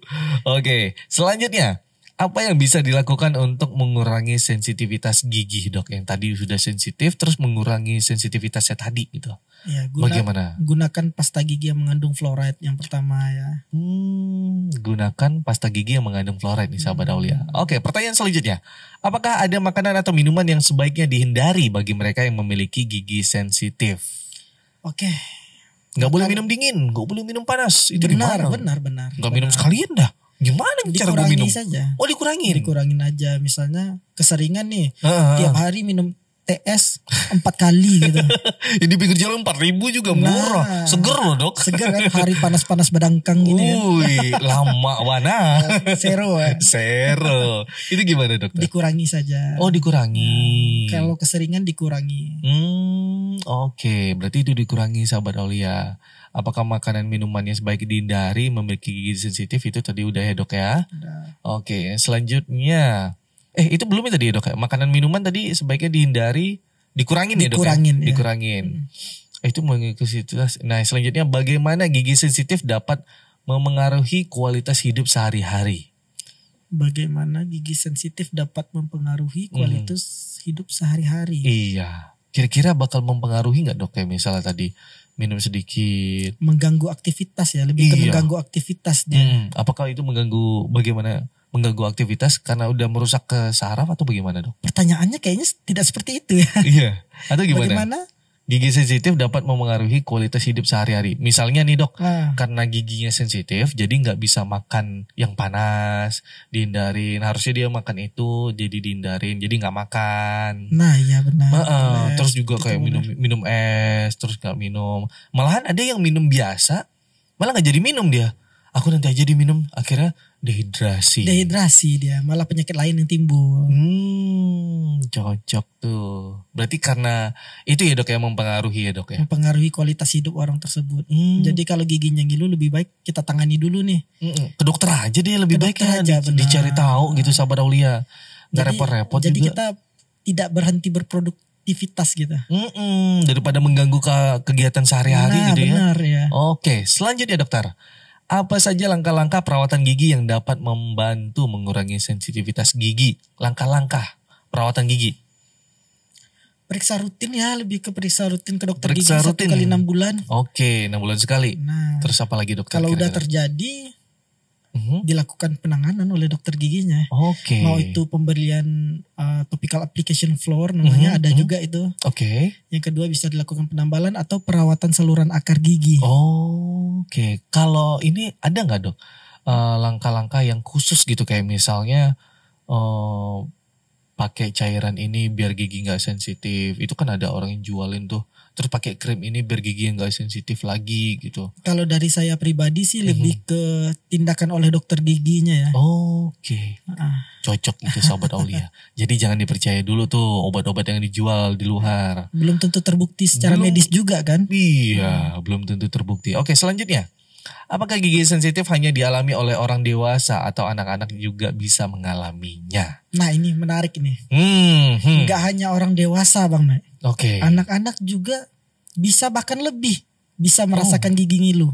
Oke, selanjutnya apa yang bisa dilakukan untuk mengurangi sensitivitas gigi dok? Yang tadi sudah sensitif, terus mengurangi sensitivitasnya tadi gitu. Ya, guna, Bagaimana? gunakan pasta gigi yang mengandung fluoride yang pertama ya. Hmm, gunakan pasta gigi yang mengandung fluoride nih sahabat Aulia. Oke, pertanyaan selanjutnya. Apakah ada makanan atau minuman yang sebaiknya dihindari bagi mereka yang memiliki gigi sensitif? Oke, Nggak boleh minum dingin, nggak boleh minum panas. Itu benar, benar, benar. Nggak minum benar. sekalian dah. Gimana cara gue minum? saja. Oh dikurangin. Dikurangin aja. Misalnya keseringan nih, Ah, tiap hari minum TS empat kali gitu. Di pinggir jalan 4 ribu juga murah. Nah. Seger loh dok. Segar kan hari panas-panas badangkang gini kan. Wih, lama wana. Zero ya. Zero. Itu gimana dokter? Dikurangi saja. Oh dikurangi. Kalau keseringan dikurangi. Hmm, oke. Berarti itu dikurangi sahabat Aulia. Apakah makanan minumannya sebaiknya dihindari memiliki gigi sensitif itu tadi udah ya dok ya? Udah. Oke, selanjutnya. Eh itu belum ya tadi ya dok ya? Makanan minuman tadi sebaiknya dihindari, dikurangin, ya dok Dikurangin, ya? ya. Dikurangin. Eh, itu mengikuti Nah selanjutnya bagaimana gigi sensitif dapat memengaruhi kualitas hidup sehari-hari? bagaimana gigi sensitif dapat mempengaruhi Hmm. kualitas hidup sehari-hari. Iya. Kira-kira bakal mempengaruhi nggak dok kayak misalnya tadi minum sedikit. Mengganggu aktivitas ya, lebih ke Iya. mengganggu aktivitas dia. Hmm, apakah itu mengganggu bagaimana mengganggu aktivitas karena udah merusak ke saraf atau bagaimana dok? Pertanyaannya kayaknya tidak seperti itu ya. iya. Atau gimana? Bagaimana? Gigi sensitif dapat memengaruhi kualitas hidup sehari-hari. Misalnya nih dok, Nah, karena giginya sensitif jadi nggak bisa makan yang panas dihindarin harusnya dia makan itu jadi dihindarin jadi nggak makan nah ya benar. Heeh, Benar. terus juga Itu kayak benar. minum minum es terus nggak minum malahan ada yang minum biasa malah nggak jadi minum dia aku nanti aja diminum akhirnya dehidrasi dehidrasi dia, malah penyakit lain yang timbul. hmm cocok tuh berarti karena itu ya dok yang mempengaruhi ya dok ya Mempengaruhi kualitas hidup orang tersebut. Hmm. Jadi kalau giginya ngilu lebih baik kita tangani dulu nih. Ke dokter aja deh lebih baik ya aja, di- benar. dicari tahu gitu sahabat Aulia nggak repot-repot Jadi juga kita tidak berhenti berproduktivitas gitu. Mm-mm, daripada mengganggu ke kegiatan sehari-hari nah, gitu ya benar ya. Oke, selanjutnya dokter. Apa saja langkah-langkah perawatan gigi yang dapat membantu mengurangi sensitivitas gigi? Langkah-langkah perawatan gigi. Periksa rutin ya, lebih ke periksa rutin ke dokter Periksa gigi rutin. satu kali enam bulan. Oke, 6 bulan sekali. Nah, Terus apa lagi dokter? kalau udah kira-kira? terjadi Mhm. dilakukan penanganan oleh dokter giginya. Oke. Mau itu pemberian uh, topical application floor namanya Mhm, ada mhm. juga itu. Oke. Yang kedua bisa dilakukan penambalan atau perawatan saluran akar gigi. Oh, Oke. Kalau ini ada nggak dok eh, langkah-langkah yang khusus gitu kayak misalnya eh, pakai cairan ini biar gigi nggak sensitif. Itu kan ada orang yang jualin tuh. Terus pakai krim ini biar gigi nggak sensitif lagi gitu. Kalau dari saya pribadi sih Mhm. lebih ke tindakan oleh dokter giginya ya. Oke, Ah, cocok itu sahabat Aulia. Jadi jangan dipercaya dulu tuh obat-obat yang dijual di luar. belum tentu terbukti secara Belum. medis juga kan? Iya, belum tentu terbukti. Oke, selanjutnya. Apakah gigi sensitif hanya dialami oleh orang dewasa atau anak-anak juga bisa mengalaminya? Nah ini menarik ini. Hmm, hmm. Nggak hanya orang dewasa bang Nek. Oke. Anak-anak juga bisa bahkan lebih bisa Oh. merasakan gigi ngilu.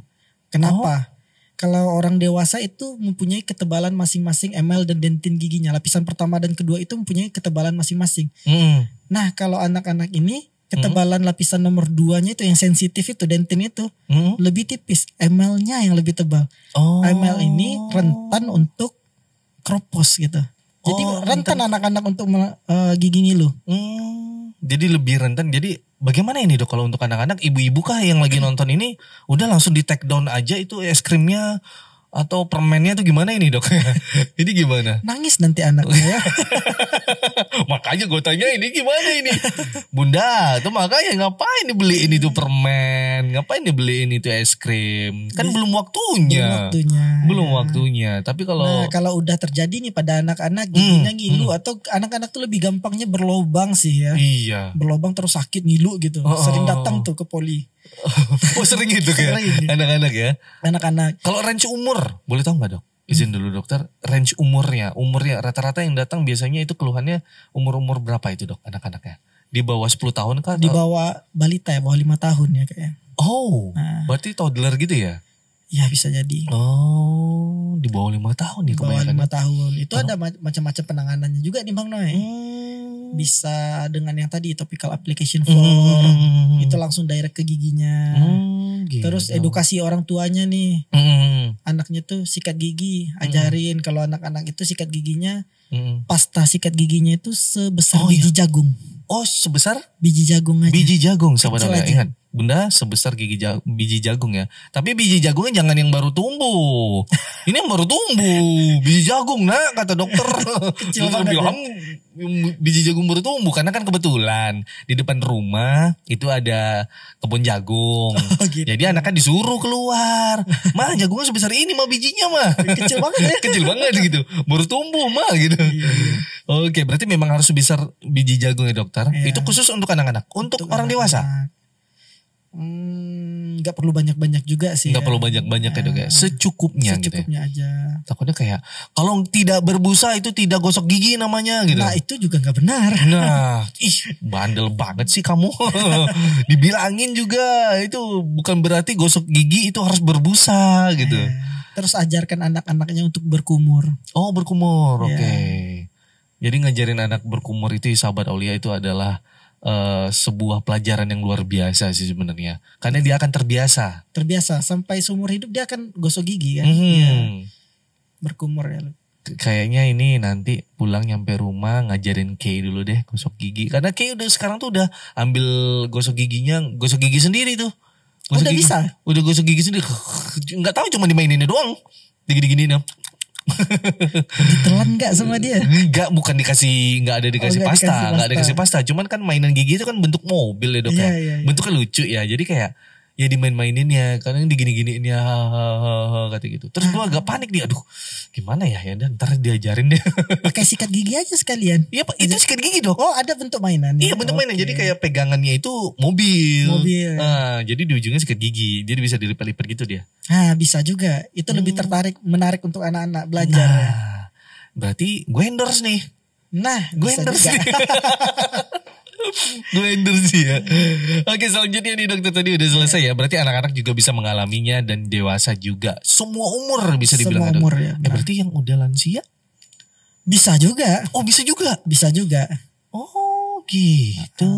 Kenapa? Kalau orang dewasa itu mempunyai ketebalan masing-masing emel dan dentin giginya. Lapisan pertama dan kedua itu mempunyai ketebalan masing-masing. Hmm. Nah kalau anak-anak ini ketebalan lapisan nomor duanya itu yang sensitif itu dentin itu Hmm. lebih tipis. Emelnya yang lebih tebal. Oh. Emel ini rentan untuk kropos gitu. Jadi Oh, rentan anak-anak untuk eh, gigi ngilu. Hmm. Jadi lebih rentan. Jadi bagaimana ini dok kalau untuk anak-anak ibu-ibu kah yang lagi nonton ini udah langsung di take down aja itu es krimnya atau permennya tuh gimana ini dok? ini gimana? Nangis nanti anaknya ya. makanya gue tanya ini gimana ini bunda tuh makanya ngapain dibeliin itu permen ngapain dibeliin itu es krim kan belum waktunya Belum waktunya. belum waktunya tapi kalau Nah, kalau udah terjadi nih pada anak-anak giginya Hmm, ngilu atau anak-anak tuh lebih gampangnya berlobang sih ya. iya Berlobang terus sakit ngilu gitu. Oh, Sering oh, datang oh. tuh ke poli. oh sering gitu ya anak-anak ya? Anak-anak. Kalau range umur boleh tahu nggak dok? Izin dulu dokter. Range umurnya umurnya rata-rata yang datang biasanya itu keluhannya umur-umur berapa itu dok anak-anaknya? Di bawah 10 tahun kah di bawah balita ya, bawah lima tahun ya kayaknya. oh Nah. berarti toddler gitu ya Ya bisa jadi. Oh, di bawah lima tahun nih Di bawah lima tahun. Itu ada ma- macam-macam penanganannya juga nih Bang Noe. Hmm. Bisa dengan yang tadi topical application Hmm. for. Itu langsung direct ke giginya. Hmm, gitu. Terus edukasi orang tuanya nih. Hmm, Anaknya tuh sikat gigi, ajarin kalau anak-anak itu sikat giginya, hmm. pasta sikat giginya itu sebesar Oh, biji jagung. Oh, sebesar Biji jagung aja. biji jagung sahabat Kecil aja. Ingat, Bunda sebesar gigi ja- biji jagung ya. Tapi biji jagungnya jangan yang baru tumbuh. Ini yang baru tumbuh. Biji jagung nak kata dokter. Kecil banget ya. bilang biji jagung baru tumbuh karena kan kebetulan di depan rumah itu ada kebun jagung. Oh, gitu. Jadi anaknya disuruh keluar. Mah jagungnya sebesar ini mah bijinya mah. Kecil banget ya. Kecil banget gitu. Baru tumbuh mah gitu. Oke, berarti memang harus sebesar biji jagung ya dokter. Iya. Itu khusus untuk anak-anak. Untuk, orang dewasa. anak-anak. Hmm, Hmm, nggak perlu banyak-banyak juga sih. Nggak ya. perlu banyak-banyak ya dok ya. Secukupnya, gitu ya. Secukupnya aja. Takutnya kayak kalau tidak berbusa itu tidak gosok gigi namanya gitu. Nah itu juga nggak benar. Nah, ih bandel banget sih kamu. Dibilangin juga itu bukan berarti gosok gigi itu harus berbusa gitu. Eh, Terus ajarkan anak-anaknya untuk berkumur. Oh berkumur, Iya. oke. Jadi ngajarin anak berkumur itu sahabat Aulia itu adalah eh, sebuah pelajaran yang luar biasa sih sebenarnya. Karena dia akan terbiasa. Terbiasa sampai seumur hidup dia akan gosok gigi kan. Mhm. Iya, berkumur ya. Kayaknya ini nanti pulang nyampe rumah ngajarin Kay dulu deh gosok gigi. Karena Kay udah sekarang tuh udah ambil gosok giginya, gosok gigi sendiri tuh. Gosok Udah gigi- bisa? Udah gosok gigi sendiri. Nggak tahu cuma dimaininnya doang. Digini-gini Ditelan nggak sama dia? Enggak, bukan dikasih, enggak ada dikasih Oh, nggak pasta, enggak ada dikasih pasta. Cuman kan mainan gigi itu kan bentuk mobil ya dok Iya, ya. iya, iya. Bentuknya lucu ya. Jadi kayak ya dimain-maininnya, kadang digini-giniinnya hahaha kata gitu. Terus gua agak panik nih, aduh gimana ya ya dan ntar diajarin deh. Pakai sikat gigi aja sekalian. Iya pak, itu sikat gigi dok. Oh ada bentuk mainan. Iya bentuk mainan, Oke. jadi kayak pegangannya itu mobil. Mobil. Nah, jadi di ujungnya sikat gigi, jadi bisa dilipat-lipat gitu dia. Ah bisa juga. Itu lebih tertarik, menarik untuk anak-anak belajar. ya. Nah, berarti gue endorse nih. Nah, Gue endorse nih. gue endorse ya. Oke selanjutnya nih dokter tadi udah selesai ya. Berarti anak-anak juga bisa mengalaminya dan dewasa juga. Semua umur bisa dibilang. Semua ya, umur ya, Eh, berarti yang udah lansia? Bisa juga. Oh bisa juga. Bisa juga. Oh gitu.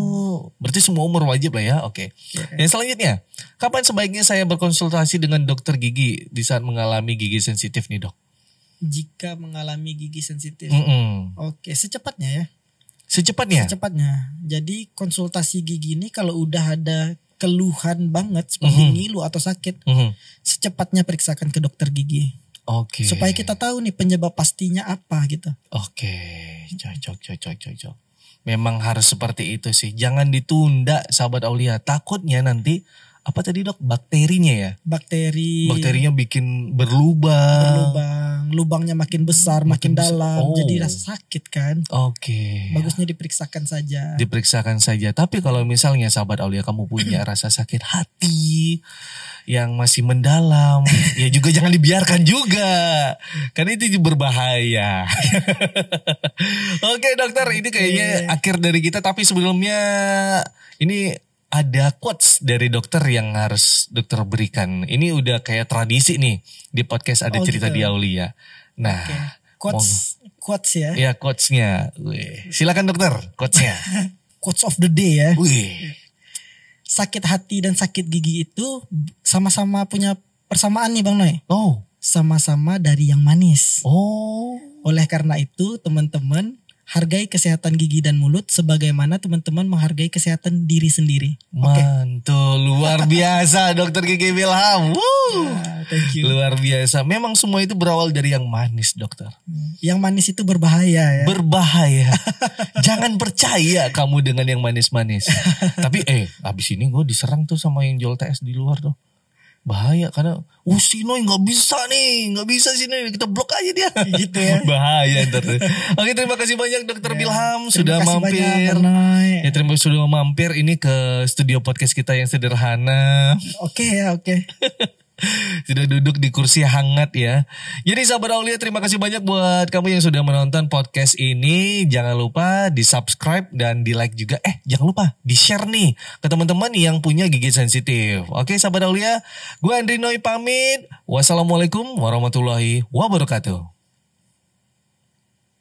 Berarti semua umur wajib lah ya. Oke. Yang selanjutnya, kapan sebaiknya saya berkonsultasi dengan dokter gigi di saat mengalami gigi sensitif nih dok? Jika mengalami gigi sensitif. Mm-mm. Oke, secepatnya ya. Secepatnya. Secepatnya. Jadi konsultasi gigi ini kalau udah ada keluhan banget seperti Mhm. ngilu atau sakit, Mhm. secepatnya periksakan ke dokter gigi. Oke. Supaya kita tahu nih penyebab pastinya apa gitu. Oke, cocok, cocok, cocok. Memang harus seperti itu sih. Jangan ditunda, sahabat Aulia. Takutnya nanti apa tadi dok? Bakterinya ya. Bakteri Bakterinya bikin berlubang. berlubang, lubangnya makin besar, makin, Makin besar. dalam, Oh. jadi rasa sakit kan. Oke. Bagusnya diperiksakan saja. Diperiksakan saja. Tapi kalau misalnya sahabat Aulia kamu punya rasa sakit hati yang masih mendalam, ya juga jangan dibiarkan juga. Karena itu berbahaya. Oke dokter, ini kayaknya akhir dari kita. Tapi sebelumnya ini ada quotes dari dokter yang harus dokter berikan. Ini udah kayak tradisi nih di podcast ada Oh, cerita gitu. di Aulia. Nah, Oke. Quotes, quotes ya. ya quotesnya. Wih, Silakan dokter, quotesnya. Quotes of the day ya. Wih. Sakit hati dan sakit gigi itu sama-sama punya persamaan nih Bang Noy. Oh, Sama-sama dari yang manis. oh. Oleh karena itu teman-teman hargai kesehatan gigi dan mulut sebagaimana teman-teman menghargai kesehatan diri sendiri. Mantul, luar biasa dokter Gigi Wilham. Woo. Ah, thank you. Luar biasa. Memang semua itu berawal dari yang manis, dokter. Yang manis itu berbahaya ya. Berbahaya. Jangan percaya kamu dengan yang manis-manis. Tapi eh, abis ini gue diserang tuh sama yang jual TS di luar tuh. Bahaya karena, oh si Noy nggak bisa nih, nggak bisa sih Noy, kita blok aja dia. Gitu ya. Bahaya ntar. Oke terima kasih banyak dokter Bilham sudah mampir. banyak. Ya terima kasih sudah mampir ini ke studio podcast kita yang sederhana. Oke ya, oke. sudah duduk di kursi hangat ya. Jadi sahabat Aulia terima kasih banyak buat kamu yang sudah menonton podcast ini. Jangan lupa di subscribe dan di like juga. Eh jangan lupa di share nih ke teman-teman yang punya gigi sensitif. Oke sahabat Aulia, gue Andri Noy pamit. Wassalamualaikum warahmatullahi wabarakatuh.